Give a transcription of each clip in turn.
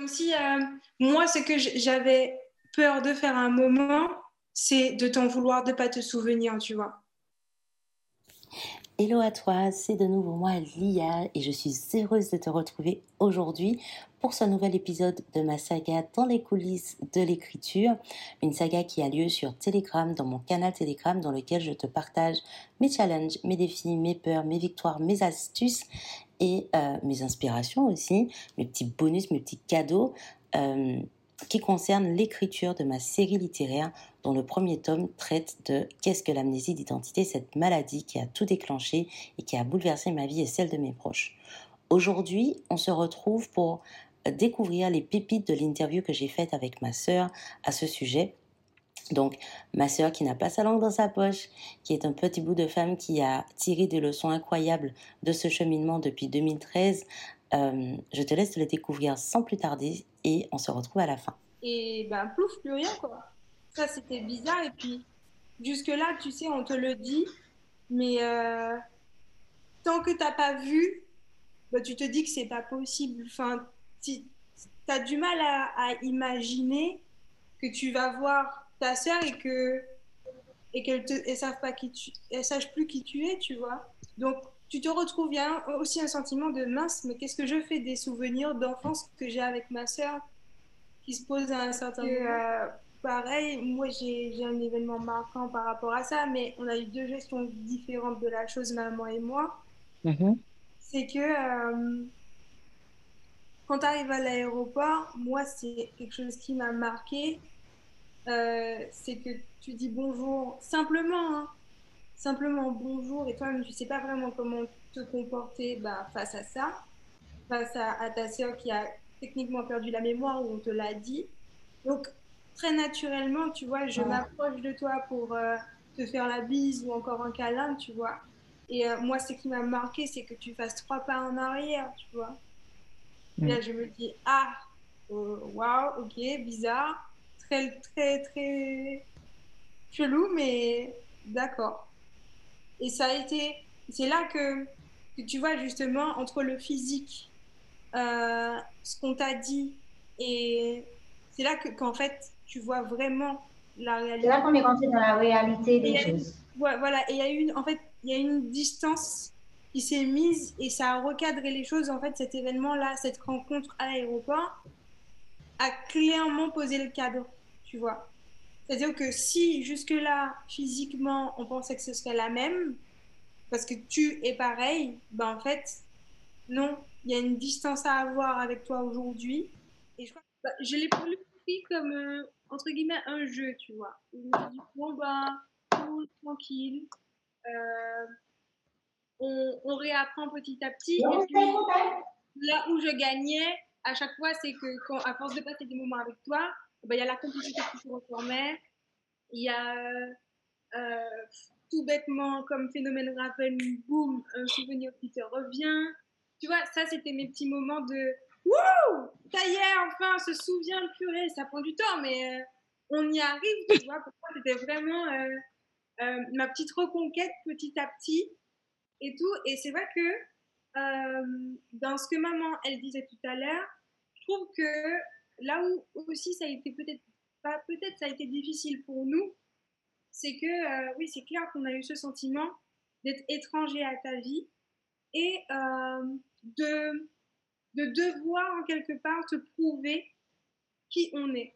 Comme si euh, moi, ce que j'avais peur de faire à un moment, c'est de t'en vouloir, de pas te souvenir, tu vois. Hello à toi, c'est de nouveau moi Lia et je suis heureuse de te retrouver aujourd'hui pour ce nouvel épisode de ma saga dans les coulisses de l'écriture, une saga qui a lieu sur Telegram, dans mon canal Telegram dans lequel je te partage mes challenges, mes défis, mes peurs, mes victoires, mes astuces et euh, mes inspirations aussi, mes petits bonus, mes petits cadeaux. Euh, qui concerne l'écriture de ma série littéraire dont le premier tome traite de Qu'est-ce que l'amnésie d'identité, cette maladie qui a tout déclenché et qui a bouleversé ma vie et celle de mes proches. Aujourd'hui, on se retrouve pour découvrir les pépites de l'interview que j'ai faite avec ma sœur à ce sujet. Donc, ma sœur qui n'a pas sa langue dans sa poche, qui est un petit bout de femme qui a tiré des leçons incroyables de ce cheminement depuis 2013, euh, je te laisse le découvrir sans plus tarder et on se retrouve à la fin. Et ben, plouf, plus rien, quoi. Ça, c'était bizarre. Et puis, jusque-là, tu sais, on te le dit, mais euh, tant que tu n'as pas vu, bah, tu te dis que c'est pas possible. Enfin, tu as du mal à, imaginer que tu vas voir ta sœur et que et qu'elle ne savent pas qui tu elles sachent plus qui tu es, tu vois. Donc tu te retrouves, il aussi un sentiment de mince, mais qu'est-ce que je fais des souvenirs d'enfance que j'ai avec ma sœur qui se pose à un certain moment? Euh, pareil, moi j'ai un événement marquant par rapport à ça, mais on a eu deux gestions différentes de la chose, maman et moi. Mm-hmm. C'est que euh, quand tu arrives à l'aéroport, moi c'est quelque chose qui m'a marqué. Euh, c'est que tu dis bonjour simplement, hein, simplement bonjour et toi-même tu sais pas vraiment comment te comporter bah, face à ça, face à, ta sœur qui a techniquement perdu la mémoire ou on te l'a dit. Donc très naturellement, tu vois, je m'approche de toi pour euh, te faire la bise ou encore un câlin, tu vois. Et euh, moi, ce qui m'a marqué, c'est que tu fasses trois pas en arrière, tu vois. Et là, je me dis, ah, oh, waouh, ok, bizarre, très, très, très chelou, mais d'accord. Et ça a été, c'est là que, tu vois justement entre le physique, euh, ce qu'on t'a dit, et c'est là que, qu'en fait, tu vois vraiment la réalité. C'est là qu'on est rentré dans la réalité des choses. voilà, et il y a une, en fait, il y a une distance qui s'est mise et ça a recadré les choses. En fait, cet événement-là, cette rencontre à l'aéroport, a clairement posé le cadre, tu vois. C'est-à-dire que si jusque-là, physiquement, on pensait que ce serait la même, parce que tu es pareil, ben en fait, non, il y a une distance à avoir avec toi aujourd'hui. Et je, crois bah, je l'ai pris comme, euh, entre guillemets, un jeu, tu vois. Je me dis, bon, ben, tranquille. Euh, on, on, réapprend petit à petit. Et puis, là où je gagnais, à chaque fois, c'est que quand, à force de passer des moments avec toi, ben, il y a la complicité qui se reformait. Il y a euh, tout bêtement, comme phénomène rappel, boum, un souvenir qui te revient. Tu vois, ça, c'était mes petits moments de Wouh Ça y est, enfin, on se souvient, purée, ça prend du temps, mais euh, on y arrive, tu vois. Pour moi, c'était vraiment euh, ma petite reconquête petit à petit et tout. Et c'est vrai que dans ce que maman, elle disait tout à l'heure, je trouve que là où aussi ça a été peut-être pas peut-être ça a été difficile pour nous, c'est que euh, oui c'est clair qu'on a eu ce sentiment d'être étranger à ta vie et euh, de de devoir en quelque part te prouver qui on est.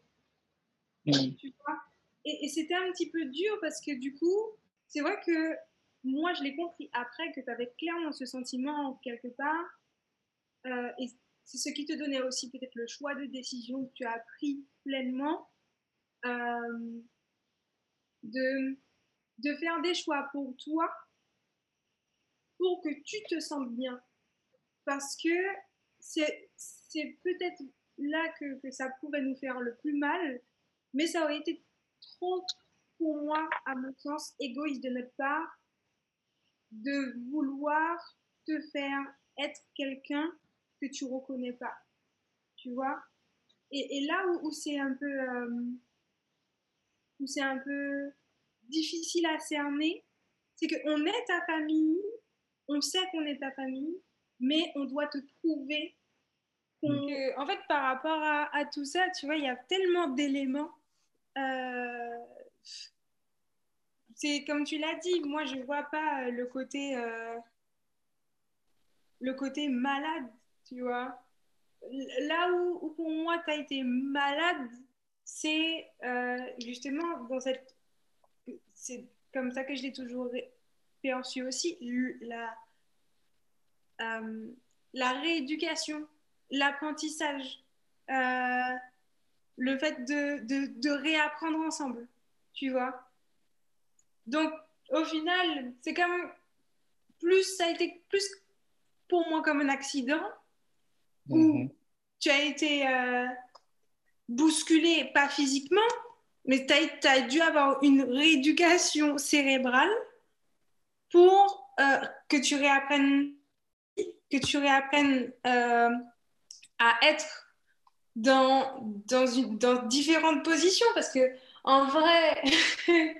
Tu vois? Et, c'était un petit peu dur parce que du coup, c'est vrai que moi, je l'ai compris après que tu avais clairement ce sentiment quelque part. Euh, et c'est ce qui te donnait aussi peut-être le choix de décision que tu as pris pleinement euh, de, de faire des choix pour toi pour que tu te sentes bien. Parce que c'est, peut-être là que, que, ça pouvait nous faire le plus mal, mais ça aurait été trop, pour moi, à mon sens, égoïste de notre part, de vouloir te faire être quelqu'un que tu reconnais pas. Tu vois? Et, et, là où, c'est un peu euh, où c'est un peu difficile à cerner, c'est qu'on est ta famille, on sait qu'on est ta famille, mais on doit te prouver en fait, par rapport à, tout ça, tu vois, il y a tellement d'éléments. Euh, c'est comme tu l'as dit, moi, je vois pas le côté, euh, le côté malade, tu vois. Là où, pour moi, tu as été malade, c'est euh, justement dans cette. C'est comme ça que je l'ai toujours perçu aussi, la, la rééducation l'apprentissage, euh, le fait de, de, réapprendre ensemble, tu vois. Donc, au final, c'est comme plus, ça a été plus pour moi comme un accident où mhm. tu as été euh, bousculé, pas physiquement, mais tu as, dû avoir une rééducation cérébrale pour euh, que tu réapprennes que tu réapprennes à être dans, dans, une, dans différentes positions parce que en vrai,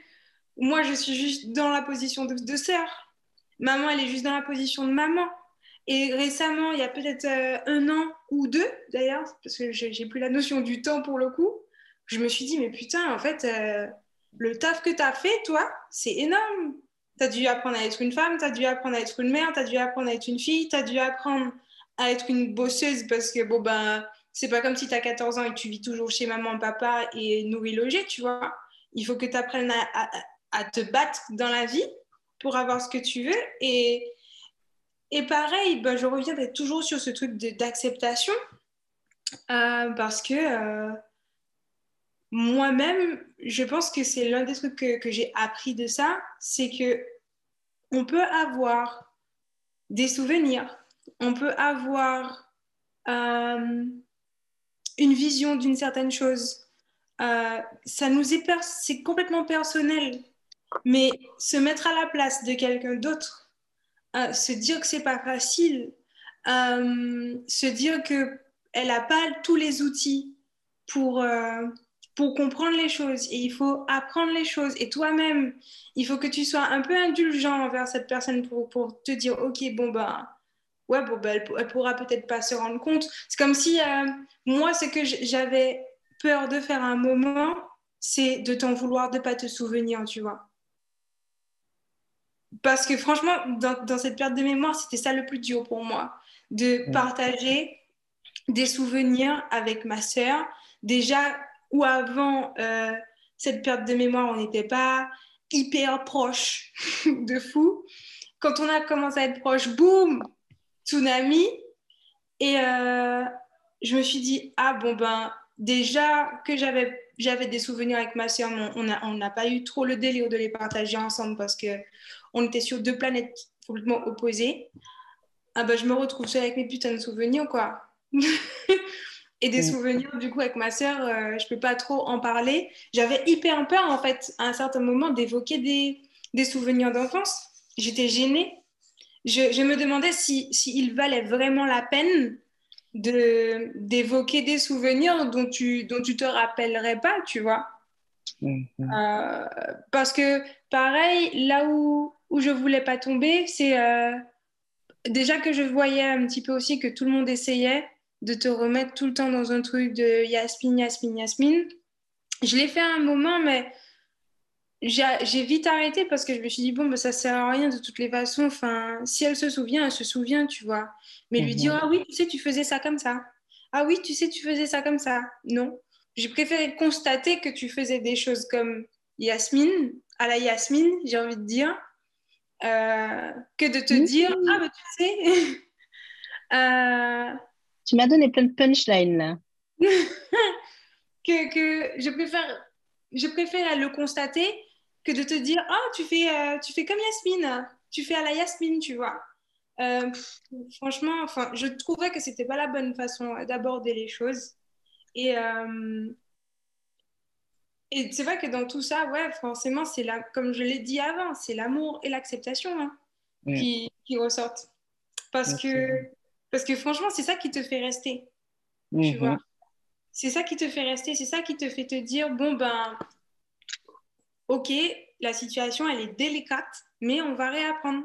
moi je suis juste dans la position de, de sœur. Maman, elle est juste dans la position de maman. Et récemment, il y a peut-être euh, un an ou deux d'ailleurs, parce que j'ai plus la notion du temps pour le coup, je me suis dit, mais putain, en fait, euh, le taf que tu as fait, toi, c'est énorme. Tu as dû apprendre à être une femme, tu as dû apprendre à être une mère, tu as dû apprendre à être une fille, tu as dû apprendre à être une bosseuse parce que bon ben c'est pas comme si tu as 14 ans et tu vis toujours chez maman, papa et nourri logé, tu vois. Il faut que tu apprennes à, te battre dans la vie pour avoir ce que tu veux. Et, et pareil, ben, je reviendrai toujours sur ce truc d'acceptation euh, parce que euh, moi-même, je pense que c'est l'un des trucs que, que j'ai appris de ça, c'est que on peut avoir des souvenirs on peut avoir euh, une vision d'une certaine chose. Ça nous est, c'est complètement personnel, mais se mettre à la place de quelqu'un d'autre, euh, se dire que c'est pas facile, se dire que elle n'a pas tous les outils pour pour comprendre les choses et il faut apprendre les choses et toi-même il faut que tu sois un peu indulgent envers cette personne pour, pour te dire ok bon ben ouais, bon, bah, elle, pourra peut-être pas se rendre compte. C'est comme si euh, moi, ce que j'avais peur de faire à un moment, c'est de t'en vouloir, de pas te souvenir, tu vois. Parce que franchement, dans, cette perte de mémoire, c'était ça le plus dur pour moi, de partager des souvenirs avec ma sœur. Déjà, ou avant euh, cette perte de mémoire, on n'était pas hyper proche de fou. Quand on a commencé à être proche, boum, tsunami. Et euh, je me suis dit, ah bon, ben, déjà que j'avais j'avais des souvenirs avec ma soeur, on n'a pas eu trop le délire de les partager ensemble parce que on était sur deux planètes complètement opposées. Ah ben, je me retrouve seule avec mes putains de souvenirs, quoi. et des mm. souvenirs, du coup, avec ma soeur, euh, je peux pas trop en parler. J'avais hyper peur, en fait, à un certain moment, d'évoquer des, des souvenirs d'enfance. J'étais gênée je, me demandais s'il si, valait vraiment la peine de d'évoquer des souvenirs dont tu dont tu te rappellerais pas, tu vois. Mm-hmm. Euh, parce que pareil, là où où je voulais pas tomber, c'est euh, déjà que je voyais un petit peu aussi que tout le monde essayait de te remettre tout le temps dans un truc de Yasmine, Yasmine, Yasmine. Je l'ai fait à un moment, mais j'ai vite arrêté parce que je me suis dit, bon, bah, ça sert à rien de toutes les façons. Enfin, si elle se souvient, elle se souvient, tu vois. Mais lui dire, mhm. ah oui, tu sais, tu faisais ça comme ça. Ah oui, tu sais, tu faisais ça comme ça. Non. J'ai préféré constater que tu faisais des choses comme Yasmine, à la Yasmine, j'ai envie de dire, euh, que de te dire, ah, bah, tu sais. Euh, tu m'as donné plein de punchlines là. que, que je préfère je préfère le constater que de te dire ah tu fais euh, tu fais comme Yasmine. Tu fais à la Yasmine tu vois. Euh, franchement enfin je trouvais que c'était pas la bonne façon d'aborder les choses. Et euh, et c'est vrai que dans tout ça ouais forcément c'est là comme je l'ai dit avant c'est l'amour et l'acceptation hein, qui, qui, ressortent. Parce que parce que franchement c'est ça qui te fait rester tu mhm. vois. C'est ça qui te fait rester, c'est ça qui te fait te dire, bon, ben, ok, la situation, elle est délicate, mais on va réapprendre.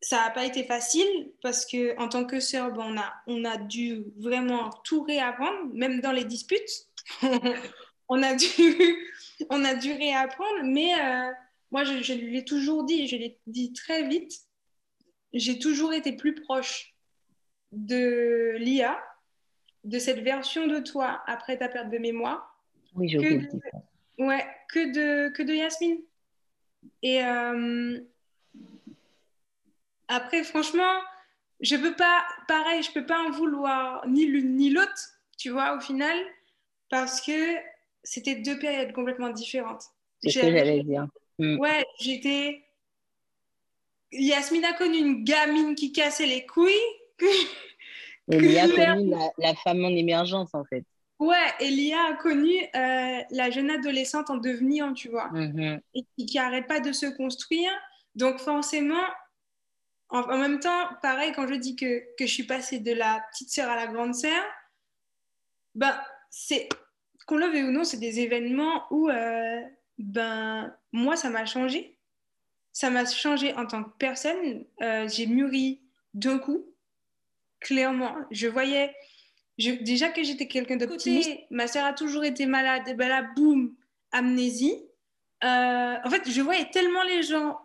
ça n'a pas été facile parce que en tant que sœur, ben, on, a, on a dû vraiment tout réapprendre, même dans les disputes. on, a dû, on a dû réapprendre, mais euh, moi, je, je l'ai toujours dit, je l'ai dit très vite, j'ai toujours été plus proche de l'IA, de cette version de toi après ta perte de mémoire. Oui, que de, ouais, que de, que de Yasmine. Et euh, après, franchement, je peux pas, pareil, je peux pas en vouloir ni l'une ni l'autre, tu vois, au final, parce que c'était deux périodes complètement différentes. C'est ce que j'allais dire. Mm. Ouais, j'étais. Yasmine a connu une gamine qui cassait les couilles. Elia a connu la, femme en émergence, en fait. Ouais, Elia a connu euh, la jeune adolescente en devenir, tu vois, mm-hmm. et qui n'arrête pas de se construire. Donc, forcément, en, même temps, pareil, quand je dis que, que, je suis passée de la petite sœur à la grande sœur, ben, c'est, qu'on le veuille ou non, c'est des événements où, euh, ben, moi, ça m'a changé. Ça m'a changé en tant que personne. Euh, j'ai mûri d'un coup, clairement. Je voyais, je, déjà que j'étais quelqu'un d'optimiste, ma sœur a toujours été malade, et ben là, boum, amnésie. Euh, en fait, je voyais tellement les gens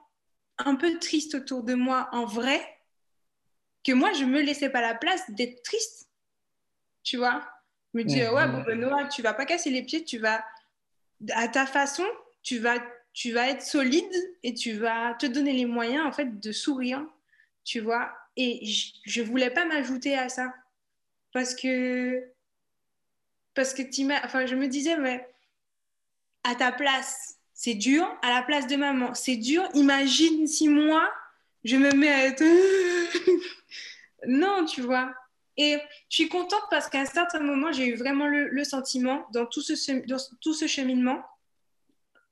un peu triste autour de moi en vrai que moi, je me laissais pas la place d'être triste. Tu vois? Je me disais, ouais, bon, ben, Noah, tu vas pas casser les pieds, tu vas, à ta façon, tu vas, tu vas être solide et tu vas te donner les moyens, en fait, de sourire. Tu vois? Et je, ne voulais pas m'ajouter à ça. Parce que, parce que enfin, je me disais, mais à ta place, c'est dur. À la place de maman, c'est dur. Imagine si moi, je me mets à être... non, tu vois. Et je suis contente parce qu'à un certain moment, j'ai eu vraiment le, sentiment, dans tout, ce, dans tout ce cheminement,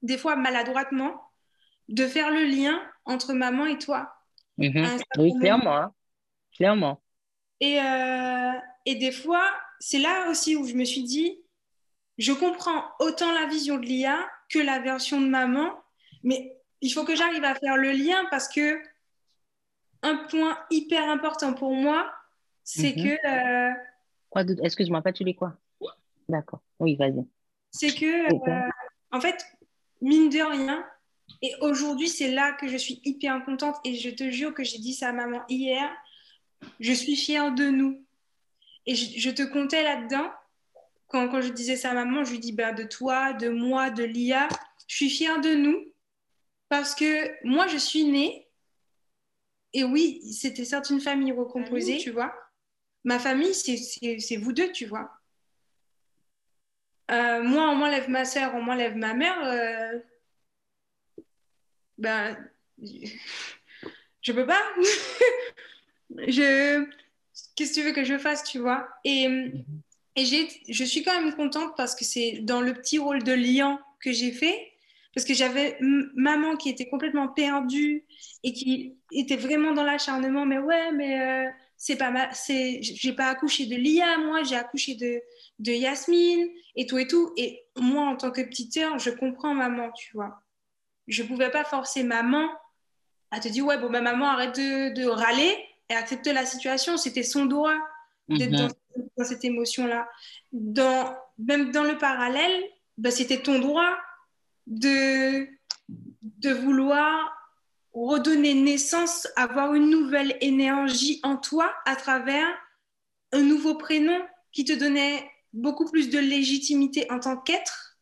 des fois maladroitement, de faire le lien entre maman et toi. Mhm. Oui, clairement. Hein. Clairement. Et, euh, et des fois, c'est là aussi où je me suis dit, je comprends autant la vision de l'IA que la version de maman, mais il faut que j'arrive à faire le lien parce que un point hyper important pour moi, c'est mhm. que. Euh, quoi Excuse-moi, pas tu les quoi? D'accord. Oui, vas-y. C'est que, euh, en fait, mine de rien, et aujourd'hui, c'est là que je suis hyper contente et je te jure que j'ai dit ça à maman hier, je suis fière de nous. Et je, je te comptais là-dedans quand, je disais ça à maman, je lui dis ben, de toi, de moi, de l'IA, je suis fière de nous parce que moi, je suis née. Et oui, c'était certes une famille recomposée, tu vois. Ma famille, c'est vous deux, tu vois. Euh, moi, on m'enlève ma soeur, on m'enlève ma mère. Euh, ben, je peux pas. je, qu'est-ce que tu veux que je fasse, tu vois Et mhm. Et je suis quand même contente parce que c'est dans le petit rôle de lion que j'ai fait, parce que j'avais maman qui était complètement perdue et qui était vraiment dans l'acharnement, mais ouais, mais euh, c'est pas ma, c'est, j'ai pas accouché de Lia, moi, j'ai accouché de, de Yasmine et tout et tout. Et moi, en tant que petite sœur, je comprends maman, tu vois. Je pouvais pas forcer maman à te dire, ouais, bon, ma maman, arrête de, de râler et accepte la situation. C'était son droit d'être dans, dans, cette émotion-là. Dans, même dans le parallèle, bah, c'était ton droit de, de vouloir redonner naissance, avoir une nouvelle énergie en toi à travers un nouveau prénom qui te donnait beaucoup plus de légitimité en tant qu'être,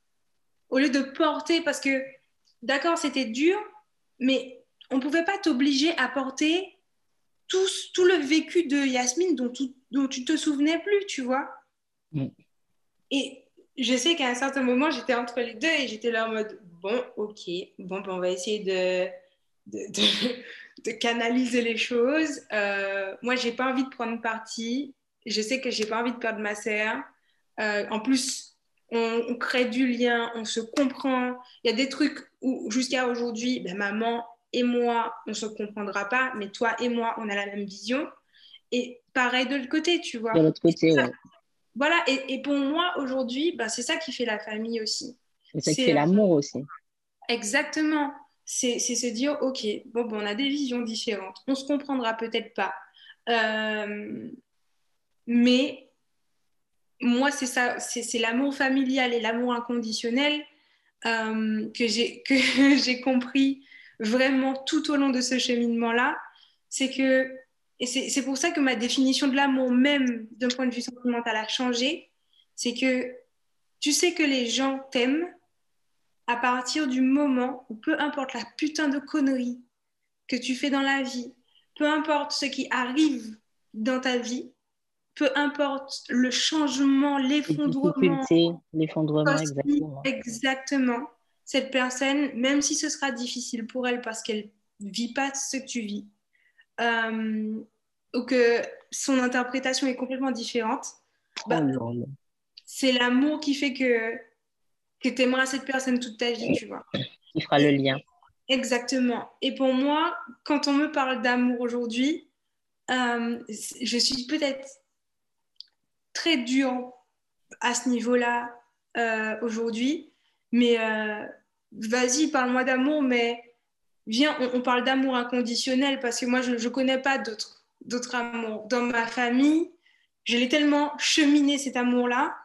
au lieu de porter, parce que d'accord, c'était dur, mais on ne pouvait pas t'obliger à porter tout, tout le vécu de Yasmine dont, tu, dont tu te souvenais plus, tu vois. Mm. Et je sais qu'à un certain moment, j'étais entre les deux et j'étais là en mode, bon, ok, bon, ben, on va essayer de, de, de, canaliser les choses. Euh, moi, j'ai pas envie de prendre parti. Je sais que j'ai pas envie de perdre ma sœur. Euh, en plus, on, on, crée du lien, on se comprend. Il y a des trucs où, jusqu'à aujourd'hui, ben, maman, et moi, on ne se comprendra pas, mais toi et moi, on a la même vision. Et pareil de l'autre côté, tu vois. De l'autre côté, oui. Voilà, et, et, pour moi, aujourd'hui, bah, c'est ça qui fait la famille aussi. C'est ça qui fait l'amour aussi. Exactement. c'est se dire, ok, bon, bon, on a des visions différentes, on se comprendra peut-être pas. Euh, mais moi, c'est ça, c'est l'amour familial et l'amour inconditionnel euh, que j'ai compris vraiment tout au long de ce cheminement-là. C'est que, et c'est pour ça que ma définition de l'amour, même d'un point de vue sentimental, a changé. C'est que tu sais que les gens t'aiment à partir du moment où peu importe la putain de connerie que tu fais dans la vie, peu importe ce qui arrive dans ta vie, peu importe le changement, l'effondrement. L'effondrement, exactement. Exactement. Cette personne, même si ce sera difficile pour elle parce qu'elle ne vit pas ce que tu vis, euh, ou que son interprétation est complètement différente, bah, oh c'est l'amour qui fait que, que tu aimeras cette personne toute ta vie, tu vois. Qui fera le lien. Exactement. Et pour moi, quand on me parle d'amour aujourd'hui, euh, je suis peut-être très dur à ce niveau-là euh, aujourd'hui. Mais euh, vas-y, parle-moi d'amour, mais viens, on, parle d'amour inconditionnel parce que moi, je ne connais pas d'autres, d'autres amours. Dans ma famille, je l'ai tellement cheminé cet amour-là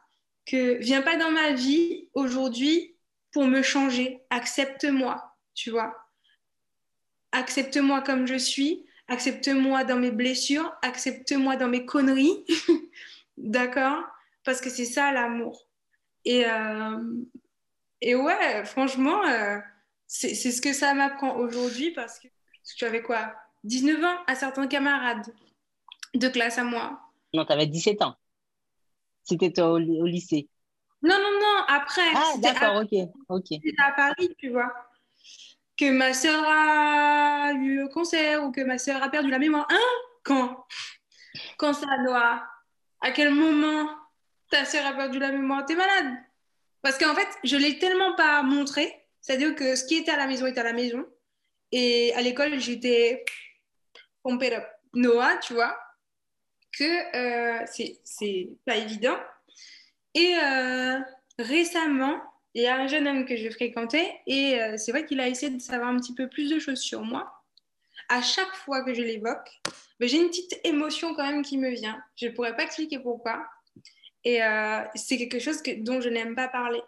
que viens pas dans ma vie aujourd'hui pour me changer. Accepte-moi, tu vois. Accepte-moi comme je suis. Accepte-moi dans mes blessures. Accepte-moi dans mes conneries. D'accord? Parce que c'est ça l'amour. Et, euh, et ouais, franchement, euh, c'est ce que ça m'apprend aujourd'hui parce que tu avais quoi 19 ans à certains camarades de classe à moi. Non, tu avais 17 ans. C'était au, au, lycée. Non, non, non, après. Ah, d'accord, ok. C'était à Paris, tu vois. Que ma soeur a eu un concert ou que ma soeur a perdu la mémoire. Hein? Quand? Quand ça, doit à quel moment ta sœur a perdu la mémoire? T'es malade? Parce qu'en fait, je l'ai tellement pas montré. C'est-à-dire que ce qui était à la maison était à la maison. Et à l'école, j'étais pompée. Noah, tu vois, que euh, c'est pas évident. Et euh, récemment, il y a un jeune homme que je fréquentais et euh, c'est vrai qu'il a essayé de savoir un petit peu plus de choses sur moi à chaque fois que je l'évoque, ben, j'ai une petite émotion quand même qui me vient. Je ne pourrais pas expliquer pourquoi. Et euh, c'est quelque chose dont je n'aime pas parler.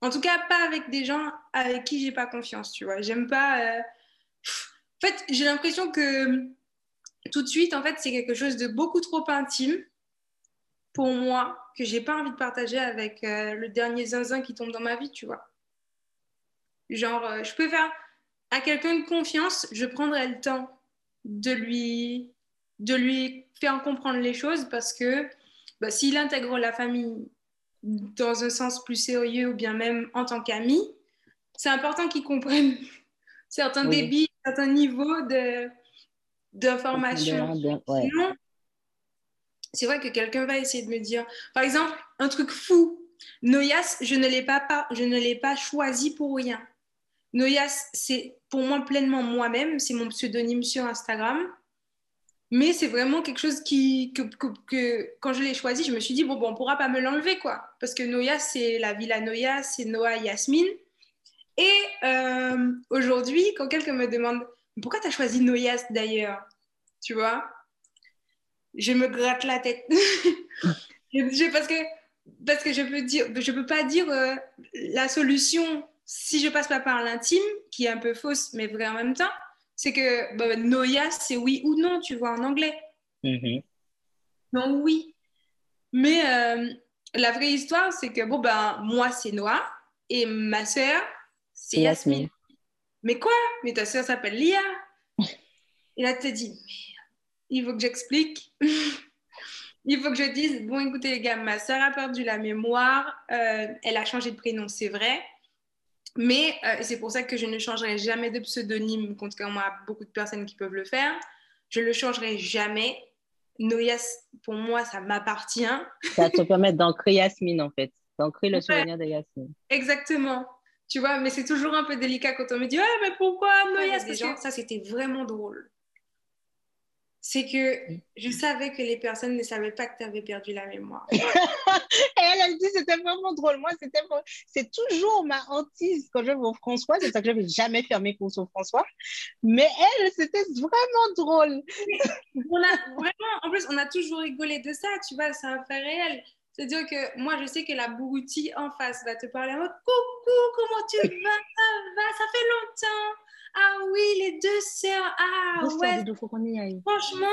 En tout cas, pas avec des gens avec qui j'ai pas confiance, tu vois. J'aime pas. Euh, en fait, j'ai l'impression que tout de suite, en fait, c'est quelque chose de beaucoup trop intime pour moi que j'ai pas envie de partager avec euh, le dernier zinzin qui tombe dans ma vie, tu vois. Genre, je peux faire à quelqu'un de confiance, je prendrai le temps de lui, de lui faire comprendre les choses parce que bah, s'il intègre la famille dans un sens plus sérieux ou bien même en tant qu'ami, c'est important qu'il comprenne certains débits, certains niveaux de, d'information. Sinon, c'est vrai que quelqu'un va essayer de me dire, par exemple, un truc fou. Noyas, je ne l'ai pas, pas, je ne l'ai pas choisi pour rien. Noyas, c'est pour moi pleinement moi-même, c'est mon pseudonyme sur Instagram. Mais c'est vraiment quelque chose qui, que, quand je l'ai choisi, je me suis dit, bon, bon on ne pourra pas me l'enlever, quoi. Parce que Noyas, c'est la villa Noyas, c'est Noah Yasmine. Et euh, aujourd'hui, quand quelqu'un me demande, pourquoi tu as choisi Noyas d'ailleurs? Tu vois? Je me gratte la tête. parce que parce que je peux dire je peux pas dire euh, la solution si je passe pas par l'intime, qui est un peu fausse, mais vrai en même temps, c'est que bah, Noya, c'est oui ou non, tu vois, en anglais. Mm-hmm. Donc oui. Mais euh, la vraie histoire, c'est que bon, ben, moi, c'est Noah et ma sœur, c'est Yasmine. Mais quoi? Mais ta sœur s'appelle Lia. et là, tu te dis, il faut que j'explique. il faut que je dise, bon, écoutez les gars, ma sœur a perdu la mémoire, euh, elle a changé de prénom, c'est vrai. Mais euh, c'est pour ça que je ne changerai jamais de pseudonyme, contrairement à beaucoup de personnes qui peuvent le faire. Je ne le changerai jamais. Noyas, pour moi, ça m'appartient. Ça te permet d'ancrer Yasmine, en fait. D'ancrer le souvenir de Yasmine. Exactement. Tu vois, mais c'est toujours un peu délicat quand on me dit Ouais, mais pourquoi Noyas? Parce que ça, c'était vraiment drôle. C'est que je savais que les personnes ne savaient pas que tu avais perdu la mémoire. et elle, a dit, c'était vraiment drôle. Moi, c'était, c'est toujours ma hantise quand je vais au François. C'est ça que je n'avais jamais fait mes courses au François. Mais elle, c'était vraiment drôle. on a vraiment, en plus, on a toujours rigolé de ça, tu vois, c'est un fait réel. C'est-à-dire que moi, je sais que la Bourouti en face va te parler en mode Coucou, comment tu vas? Ça va, ça fait longtemps. Ah oui, les deux sœurs. Ah ouais. Franchement,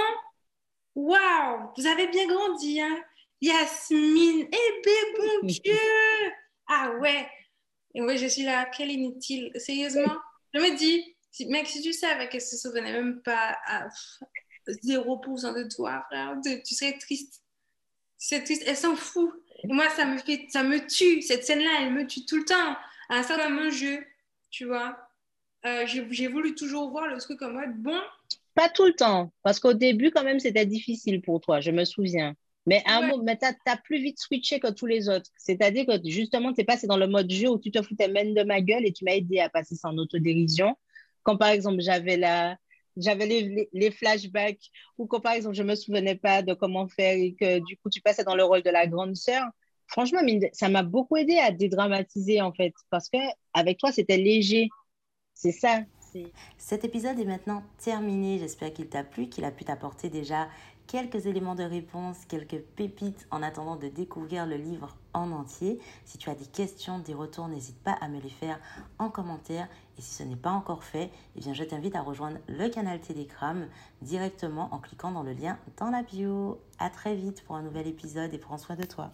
waouh, vous avez bien grandi, hein. Yasmine, eh ben bon Dieu. Ah ouais. Et ouais, je suis là, quelle inutile. Sérieusement, je me dis, mec, si tu savais qu'elle se souvenait même pas à 0% de toi, frère, tu serais triste. C'est triste, elle s'en fout. Et moi, ça me fait, ça me tue. Cette scène-là, elle me tue tout le temps. À un certain jeu, tu vois. Euh, j'ai voulu toujours voir le truc comme bon. Pas tout le temps, parce qu'au début, quand même, c'était difficile pour toi, je me souviens. Mais à un moment, tu as, plus vite switché que tous les autres. C'est-à-dire que justement, tu es passé dans le mode jeu où tu te foutais même de ma gueule et tu m'as aidé à passer sans autodérision. Quand par exemple, j'avais la, j'avais les, les, flashbacks ou quand par exemple je me souvenais pas de comment faire et que du coup tu passais dans le rôle de la grande sœur franchement ça m'a beaucoup aidé à dédramatiser en fait parce que avec toi c'était léger c'est ça. Cet épisode est maintenant terminé. J'espère qu'il t'a plu, qu'il a pu t'apporter déjà quelques éléments de réponse, quelques pépites en attendant de découvrir le livre en entier. Si tu as des questions, des retours, n'hésite pas à me les faire en commentaire. Et si ce n'est pas encore fait, eh bien, je t'invite à rejoindre le canal Telegram directement en cliquant dans le lien dans la bio. À très vite pour un nouvel épisode et prends soin de toi.